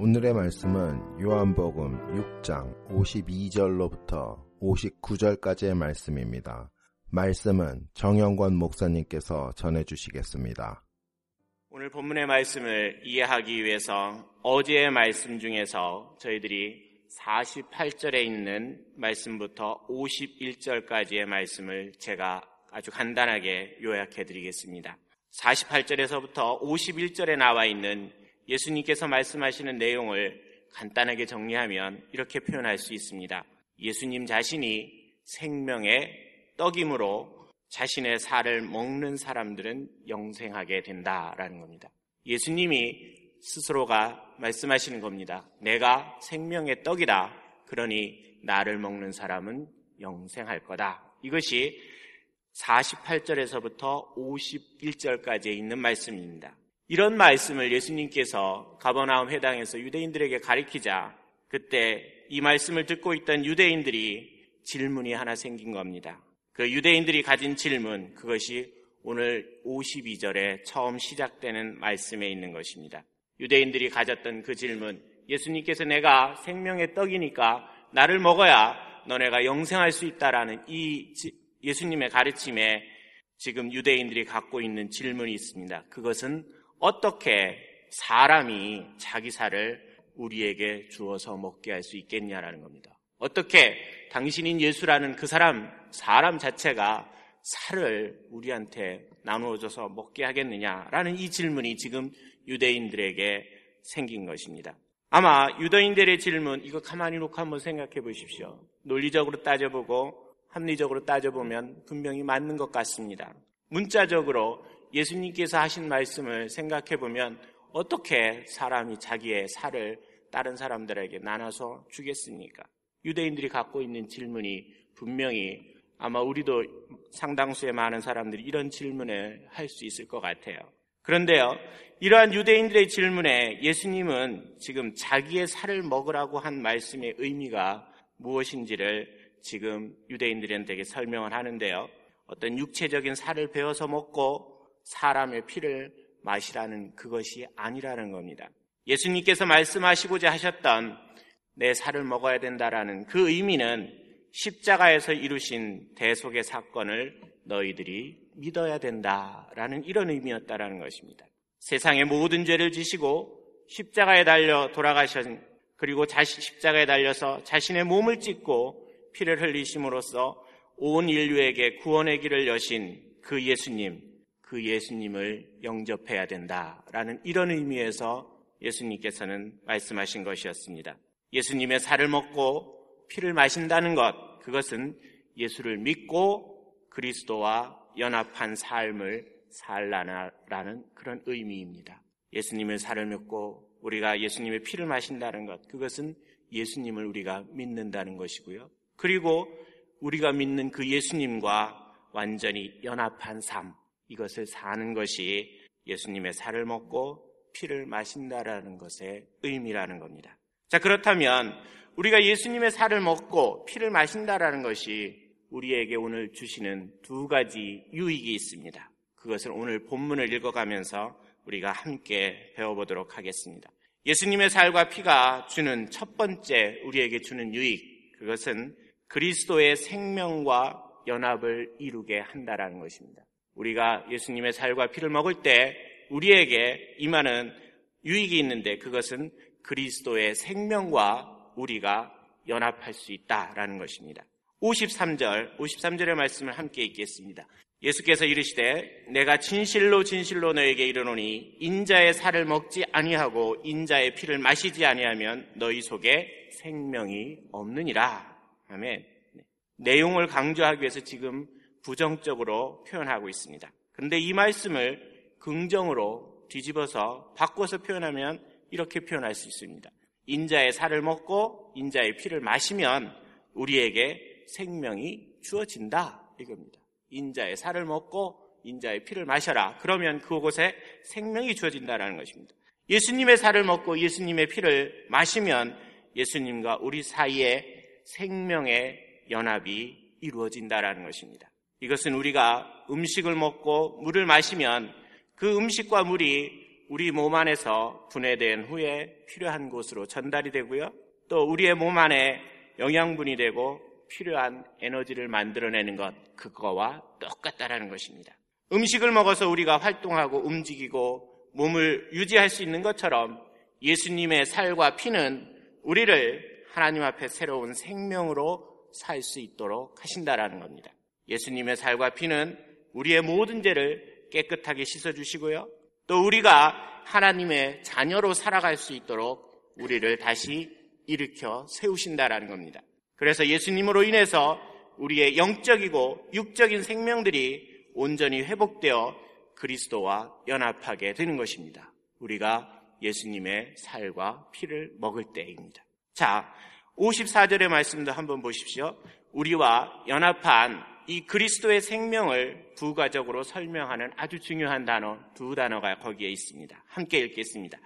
오늘의 말씀은 요한복음 6장 52절로부터 59절까지의 말씀입니다. 말씀은 정영권 목사님께서 전해주시겠습니다. 오늘 본문의 말씀을 이해하기 위해서 어제의 말씀 중에서 저희들이 48절에 있는 말씀부터 51절까지의 말씀을 제가 아주 간단하게 요약해 드리겠습니다. 48절에서부터 51절에 나와 있는 예수님께서 말씀하시는 내용을 간단하게 정리하면 이렇게 표현할 수 있습니다. 예수님 자신이 생명의 떡이므로 자신의 살을 먹는 사람들은 영생하게 된다라는 겁니다. 예수님이 스스로가 말씀하시는 겁니다. 내가 생명의 떡이다. 그러니 나를 먹는 사람은 영생할 거다. 이것이 48절에서부터 51절까지에 있는 말씀입니다. 이런 말씀을 예수님께서 가버나움 회당에서 유대인들에게 가리키자 그때 이 말씀을 듣고 있던 유대인들이 질문이 하나 생긴 겁니다. 그 유대인들이 가진 질문, 그것이 오늘 52절에 처음 시작되는 말씀에 있는 것입니다. 유대인들이 가졌던 그 질문, 예수님께서 내가 생명의 떡이니까 나를 먹어야 너네가 영생할 수 있다라는 이 예수님의 가르침에 지금 유대인들이 갖고 있는 질문이 있습니다. 그것은 어떻게 사람이 자기 살을 우리에게 주어서 먹게 할 수 있겠냐라는 겁니다. 어떻게 당신인 예수라는 그 사람, 사람 자체가 살을 우리한테 나누어줘서 먹게 하겠느냐라는 이 질문이 지금 유대인들에게 생긴 것입니다. 아마 유대인들의 질문, 이거 가만히 놓고 한번 생각해 보십시오. 논리적으로 따져보고 합리적으로 따져보면 분명히 맞는 것 같습니다. 문자적으로 예수님께서 하신 말씀을 생각해 보면 어떻게 사람이 자기의 살을 다른 사람들에게 나눠서 주겠습니까? 유대인들이 갖고 있는 질문이 분명히 아마 우리도 상당수의 많은 사람들이 이런 질문을 할 수 있을 것 같아요. 그런데요, 이러한 유대인들의 질문에 예수님은 지금 자기의 살을 먹으라고 한 말씀의 의미가 무엇인지를 지금 유대인들한테 설명을 하는데요. 어떤 육체적인 살을 베어서 먹고 사람의 피를 마시라는 그것이 아니라는 겁니다. 예수님께서 말씀하시고자 하셨던 내 살을 먹어야 된다라는 그 의미는 십자가에서 이루신 대속의 사건을 너희들이 믿어야 된다라는 이런 의미였다라는 것입니다. 세상의 모든 죄를 지시고 십자가에 달려 돌아가신 그리고 자신 십자가에 달려서 자신의 몸을 찢고 피를 흘리심으로써 온 인류에게 구원의 길을 여신 그 예수님, 그 예수님을 영접해야 된다라는 이런 의미에서 예수님께서는 말씀하신 것이었습니다. 예수님의 살을 먹고 피를 마신다는 것, 그것은 예수를 믿고 그리스도와 연합한 삶을 살라라는 그런 의미입니다. 예수님의 살을 믿고 우리가 예수님의 피를 마신다는 것, 그것은 예수님을 우리가 믿는다는 것이고요. 그리고 우리가 믿는 그 예수님과 완전히 연합한 삶, 이것을 사는 것이 예수님의 살을 먹고 피를 마신다라는 것의 의미라는 겁니다. 자, 그렇다면 우리가 예수님의 살을 먹고 피를 마신다라는 것이 우리에게 오늘 주시는 두 가지 유익이 있습니다. 그것을 오늘 본문을 읽어가면서 우리가 함께 배워보도록 하겠습니다. 예수님의 살과 피가 주는 첫 번째 우리에게 주는 유익, 그것은 그리스도의 생명과 연합을 이루게 한다라는 것입니다. 우리가 예수님의 살과 피를 먹을 때 우리에게 임하는 유익이 있는데 그것은 그리스도의 생명과 우리가 연합할 수 있다라는 것입니다. 53절, 53절의 말씀을 함께 읽겠습니다. 예수께서 이르시되 내가 진실로 진실로 너에게 이르노니 인자의 살을 먹지 아니하고 인자의 피를 마시지 아니하면 너희 속에 생명이 없느니라. 아멘. 내용을 강조하기 위해서 지금 부정적으로 표현하고 있습니다. 그런데 이 말씀을 긍정으로 뒤집어서 바꿔서 표현하면 이렇게 표현할 수 있습니다. 인자의 살을 먹고 인자의 피를 마시면 우리에게 생명이 주어진다 이겁니다. 인자의 살을 먹고 인자의 피를 마셔라. 그러면 그곳에 생명이 주어진다라는 것입니다. 예수님의 살을 먹고 예수님의 피를 마시면 예수님과 우리 사이에 생명의 연합이 이루어진다라는 것입니다. 이것은 우리가 음식을 먹고 물을 마시면 그 음식과 물이 우리 몸 안에서 분해된 후에 필요한 곳으로 전달이 되고요. 또 우리의 몸 안에 영양분이 되고 필요한 에너지를 만들어내는 것, 그거와 똑같다라는 것입니다. 음식을 먹어서 우리가 활동하고 움직이고 몸을 유지할 수 있는 것처럼 예수님의 살과 피는 우리를 하나님 앞에 새로운 생명으로 살 수 있도록 하신다라는 겁니다. 예수님의 살과 피는 우리의 모든 죄를 깨끗하게 씻어주시고요. 또 우리가 하나님의 자녀로 살아갈 수 있도록 우리를 다시 일으켜 세우신다라는 겁니다. 그래서 예수님으로 인해서 우리의 영적이고 육적인 생명들이 온전히 회복되어 그리스도와 연합하게 되는 것입니다. 우리가 예수님의 살과 피를 먹을 때입니다. 자, 54절의 말씀도 한번 보십시오. 우리와 연합한 이 그리스도의 생명을 부가적으로 설명하는 아주 중요한 단어, 두 단어가 거기에 있습니다. 함께 읽겠습니다.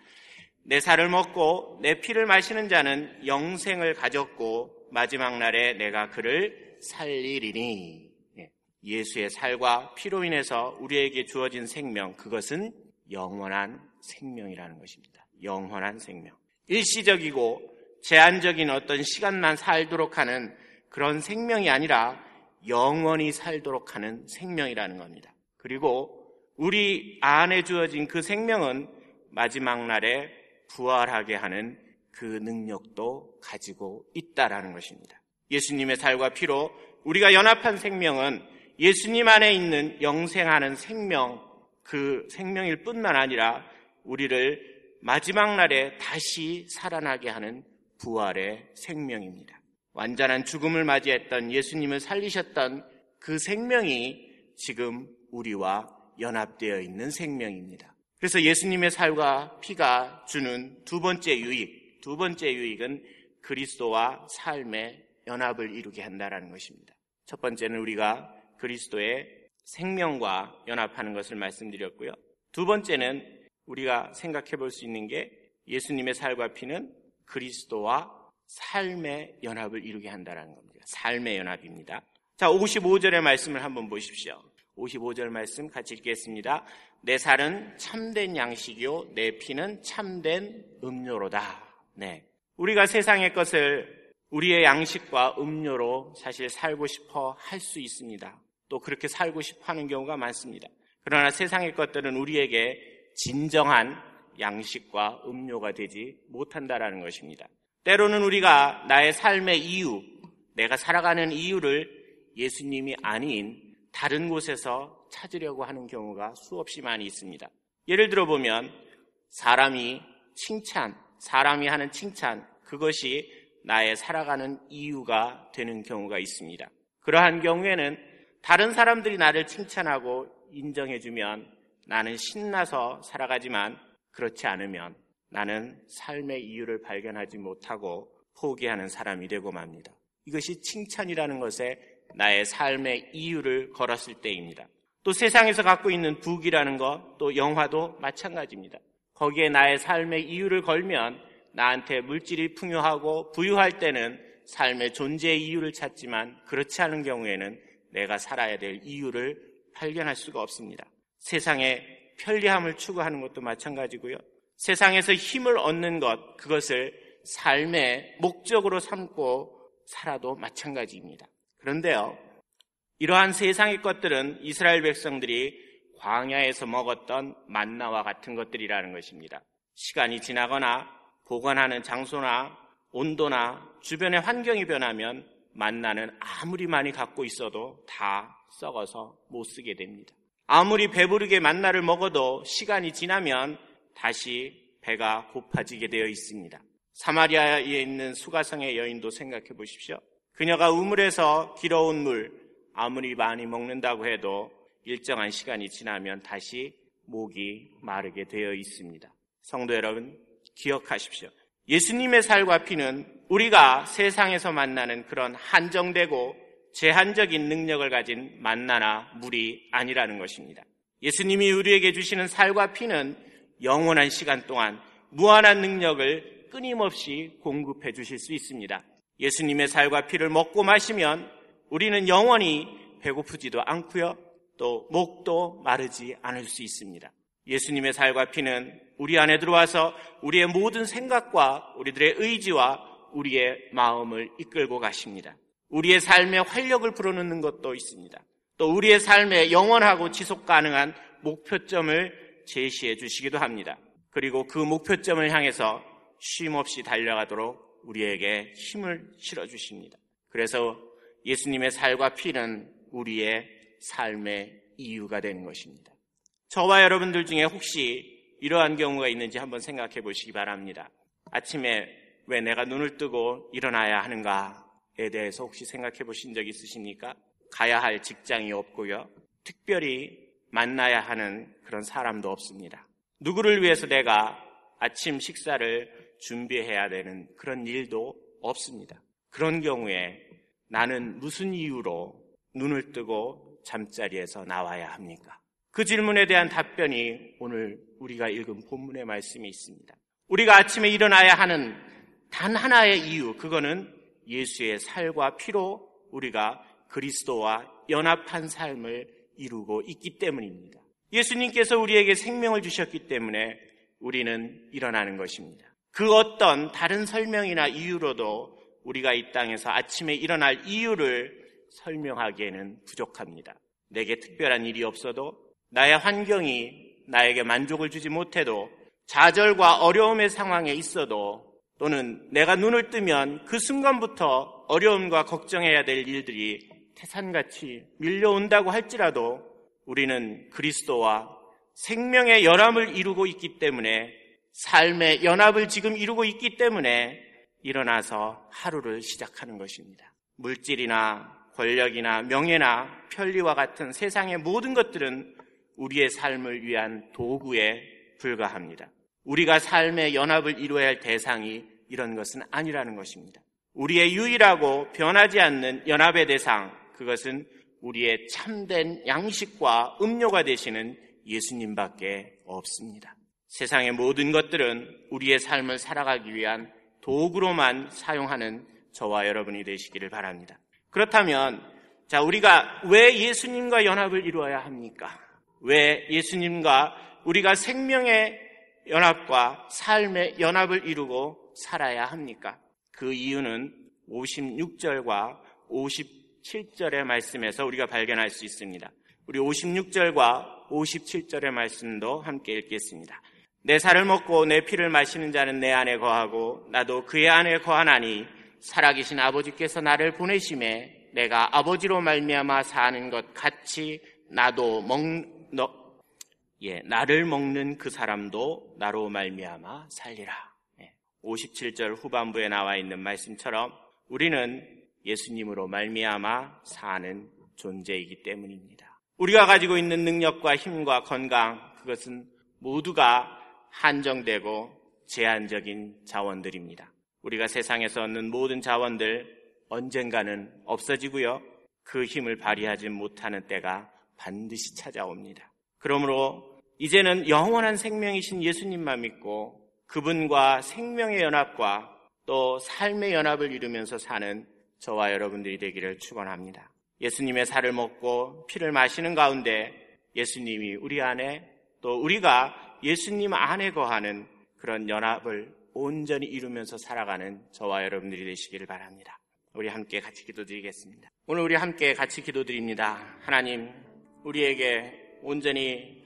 내 살을 먹고 내 피를 마시는 자는 영생을 가졌고 마지막 날에 내가 그를 살리리니. 예, 예수의 살과 피로 인해서 우리에게 주어진 생명, 그것은 영원한 생명이라는 것입니다. 영원한 생명. 일시적이고 제한적인 어떤 시간만 살도록 하는 그런 생명이 아니라 영원히 살도록 하는 생명이라는 겁니다. 그리고 우리 안에 주어진 그 생명은 마지막 날에 부활하게 하는 그 능력도 가지고 있다라는 것입니다. 예수님의 살과 피로 우리가 연합한 생명은 예수님 안에 있는 영생하는 생명, 그 생명일 뿐만 아니라 우리를 마지막 날에 다시 살아나게 하는 부활의 생명입니다. 완전한 죽음을 맞이했던 예수님을 살리셨던 그 생명이 지금 우리와 연합되어 있는 생명입니다. 그래서 예수님의 살과 피가 주는 두 번째 유익, 두 번째 유익은 그리스도와 삶의 연합을 이루게 한다는 것입니다. 첫 번째는 우리가 그리스도의 생명과 연합하는 것을 말씀드렸고요. 두 번째는 우리가 생각해 볼 수 있는 게 예수님의 살과 피는 그리스도와 삶의 연합을 이루게 한다는 겁니다. 삶의 연합입니다. 자, 55절의 말씀을 한번 보십시오. 55절 말씀 같이 읽겠습니다. 내 살은 참된 양식이요, 내 피는 참된 음료로다. 네. 우리가 세상의 것을 우리의 양식과 음료로 사실 살고 싶어 할 수 있습니다. 또 그렇게 살고 싶어 하는 경우가 많습니다. 그러나 세상의 것들은 우리에게 진정한 양식과 음료가 되지 못한다라는 것입니다. 때로는 우리가 나의 삶의 이유, 내가 살아가는 이유를 예수님이 아닌 다른 곳에서 찾으려고 하는 경우가 수없이 많이 있습니다. 예를 들어 보면 사람이 칭찬, 사람이 하는 칭찬, 그것이 나의 살아가는 이유가 되는 경우가 있습니다. 그러한 경우에는 다른 사람들이 나를 칭찬하고 인정해주면 나는 신나서 살아가지만 그렇지 않으면 나는 삶의 이유를 발견하지 못하고 포기하는 사람이 되고 맙니다. 이것이 칭찬이라는 것에 나의 삶의 이유를 걸었을 때입니다. 또 세상에서 갖고 있는 북이라는 것, 또 영화도 마찬가지입니다. 거기에 나의 삶의 이유를 걸면 나한테 물질이 풍요하고 부유할 때는 삶의 존재의 이유를 찾지만 그렇지 않은 경우에는 내가 살아야 될 이유를 발견할 수가 없습니다. 세상의 편리함을 추구하는 것도 마찬가지고요. 세상에서 힘을 얻는 것, 그것을 삶의 목적으로 삼고 살아도 마찬가지입니다. 그런데요, 이러한 세상의 것들은 이스라엘 백성들이 광야에서 먹었던 만나와 같은 것들이라는 것입니다. 시간이 지나거나 보관하는 장소나 온도나 주변의 환경이 변하면 만나는 아무리 많이 갖고 있어도 다 썩어서 못 쓰게 됩니다. 아무리 배부르게 만나를 먹어도 시간이 지나면 다시 배가 고파지게 되어 있습니다. 사마리아에 있는 수가성의 여인도 생각해 보십시오. 그녀가 우물에서 길어온 물 아무리 많이 먹는다고 해도 일정한 시간이 지나면 다시 목이 마르게 되어 있습니다. 성도 여러분, 기억하십시오. 예수님의 살과 피는 우리가 세상에서 만나는 그런 한정되고 제한적인 능력을 가진 만나나 물이 아니라는 것입니다. 예수님이 우리에게 주시는 살과 피는 영원한 시간 동안 무한한 능력을 끊임없이 공급해 주실 수 있습니다. 예수님의 살과 피를 먹고 마시면 우리는 영원히 배고프지도 않고요. 또 목도 마르지 않을 수 있습니다. 예수님의 살과 피는 우리 안에 들어와서 우리의 모든 생각과 우리들의 의지와 우리의 마음을 이끌고 가십니다. 우리의 삶에 활력을 불어넣는 것도 있습니다. 또 우리의 삶에 영원하고 지속 가능한 목표점을 제시해 주시기도 합니다. 그리고 그 목표점을 향해서 쉼 없이 달려가도록 우리에게 힘을 실어 주십니다. 그래서 예수님의 살과 피는 우리의 삶의 이유가 되는 것입니다. 저와 여러분들 중에 혹시 이러한 경우가 있는지 한번 생각해 보시기 바랍니다. 아침에 왜 내가 눈을 뜨고 일어나야 하는가에 대해서 혹시 생각해 보신 적 있으십니까? 가야 할 직장이 없고요. 특별히 만나야 하는 그런 사람도 없습니다. 누구를 위해서 내가 아침 식사를 준비해야 되는 그런 일도 없습니다. 그런 경우에 나는 무슨 이유로 눈을 뜨고 잠자리에서 나와야 합니까? 그 질문에 대한 답변이 오늘 우리가 읽은 본문의 말씀이 있습니다. 우리가 아침에 일어나야 하는 단 하나의 이유, 그거는 예수의 살과 피로 우리가 그리스도와 연합한 삶을 이루고 있기 때문입니다. 예수님께서 우리에게 생명을 주셨기 때문에 우리는 일어나는 것입니다. 그 어떤 다른 설명이나 이유로도 우리가 이 땅에서 아침에 일어날 이유를 설명하기에는 부족합니다. 내게 특별한 일이 없어도 나의 환경이 나에게 만족을 주지 못해도 좌절과 어려움의 상황에 있어도 또는 내가 눈을 뜨면 그 순간부터 어려움과 걱정해야 될 일들이 태산같이 밀려온다고 할지라도 우리는 그리스도와 생명의 연합을 이루고 있기 때문에 삶의 연합을 지금 이루고 있기 때문에 일어나서 하루를 시작하는 것입니다. 물질이나 권력이나 명예나 편리와 같은 세상의 모든 것들은 우리의 삶을 위한 도구에 불과합니다. 우리가 삶의 연합을 이루어야 할 대상이 이런 것은 아니라는 것입니다. 우리의 유일하고 변하지 않는 연합의 대상, 그것은 우리의 참된 양식과 음료가 되시는 예수님밖에 없습니다. 세상의 모든 것들은 우리의 삶을 살아가기 위한 도구로만 사용하는 저와 여러분이 되시기를 바랍니다. 그렇다면, 자, 우리가 왜 예수님과 연합을 이루어야 합니까? 왜 예수님과 우리가 생명의 연합과 삶의 연합을 이루고 살아야 합니까? 그 이유는 56절과 57절의 말씀에서 우리가 발견할 수 있습니다. 우리 56절과 57절의 말씀도 함께 읽겠습니다. 내 살을 먹고 내 피를 마시는 자는 내 안에 거하고 나도 그의 안에 거하나니 살아계신 아버지께서 나를 보내심에 내가 아버지로 말미암아 사는 것 같이 나도 먹 너, 예, 나를 먹는 그 사람도 나로 말미암아 살리라. 예, 57절 후반부에 나와 있는 말씀처럼 우리는 예수님으로 말미암아 사는 존재이기 때문입니다. 우리가 가지고 있는 능력과 힘과 건강 그것은 모두가 한정되고 제한적인 자원들입니다. 우리가 세상에서 얻는 모든 자원들 언젠가는 없어지고요. 그 힘을 발휘하지 못하는 때가 반드시 찾아옵니다. 그러므로 이제는 영원한 생명이신 예수님만 믿고 그분과 생명의 연합과 또 삶의 연합을 이루면서 사는 저와 여러분들이 되기를 축원합니다. 예수님의 살을 먹고 피를 마시는 가운데 예수님이 우리 안에 또 우리가 예수님 안에 거하는 그런 연합을 온전히 이루면서 살아가는 저와 여러분들이 되시기를 바랍니다. 우리 함께 같이 기도드리겠습니다. 오늘 우리 함께 같이 기도드립니다. 하나님, 우리에게 온전히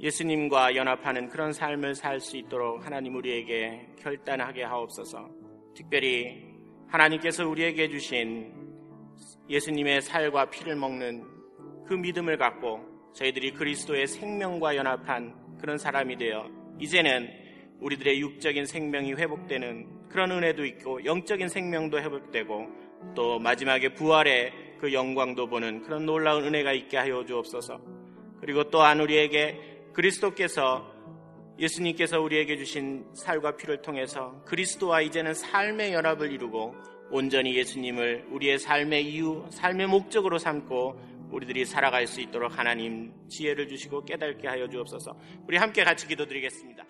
예수님과 연합하는 그런 삶을 살 수 있도록 하나님 우리에게 결단하게 하옵소서. 특별히 하나님께서 우리에게 주신 예수님의 살과 피를 먹는 그 믿음을 갖고 저희들이 그리스도의 생명과 연합한 그런 사람이 되어 이제는 우리들의 육적인 생명이 회복되는 그런 은혜도 있고 영적인 생명도 회복되고 또 마지막에 부활의 그 영광도 보는 그런 놀라운 은혜가 있게 하여 주옵소서. 그리고 또한 우리에게 그리스도께서 예수님께서 우리에게 주신 살과 피를 통해서 그리스도와 이제는 삶의 연합을 이루고 온전히 예수님을 우리의 삶의 이유, 삶의 목적으로 삼고 우리들이 살아갈 수 있도록 하나님 지혜를 주시고 깨닫게 하여 주옵소서. 우리 함께 같이 기도드리겠습니다.